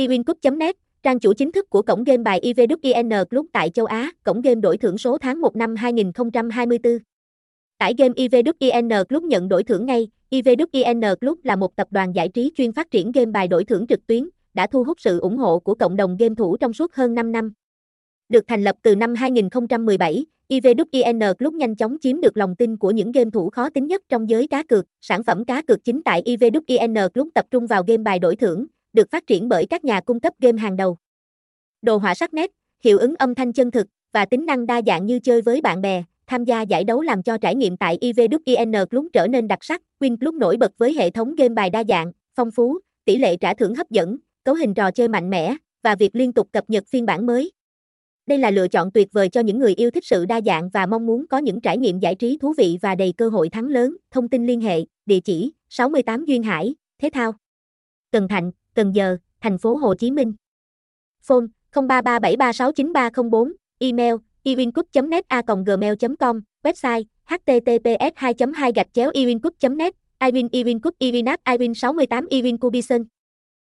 iwincup.net, trang chủ chính thức của cổng game bài IVWIN Club tại châu Á, cổng game đổi thưởng số tháng 1 năm 2024. Tải game IVWIN Club nhận đổi thưởng ngay. IVWIN Club là một tập đoàn giải trí chuyên phát triển game bài đổi thưởng trực tuyến, đã thu hút sự ủng hộ của cộng đồng game thủ trong suốt hơn 5 năm. Được thành lập từ năm 2017, IVWIN Club nhanh chóng chiếm được lòng tin của những game thủ khó tính nhất trong giới cá cược. Sản phẩm cá cược chính tại IVWIN Club tập trung vào game bài đổi thưởng, được phát triển bởi các nhà cung cấp game hàng đầu. Đồ họa sắc nét, hiệu ứng âm thanh chân thực và tính năng đa dạng như chơi với bạn bè, tham gia giải đấu làm cho trải nghiệm tại IVWIN Club trở nên đặc sắc. Win Club nổi bật với hệ thống game bài đa dạng, phong phú, tỷ lệ trả thưởng hấp dẫn, cấu hình trò chơi mạnh mẽ và việc liên tục cập nhật phiên bản mới. Đây là lựa chọn tuyệt vời cho những người yêu thích sự đa dạng và mong muốn có những trải nghiệm giải trí thú vị và đầy cơ hội thắng lớn. Thông tin liên hệ, địa chỉ 68 Duyên Hải, Thế Thao, Cần Thạnh, Cần Giờ, thành phố Hồ Chí Minh. Phone 0337369304, email iwincup.net a gmail com website https 2 2 gạch chéo iwincup net iwin iwincup iwinap iwin 68 iwincubison.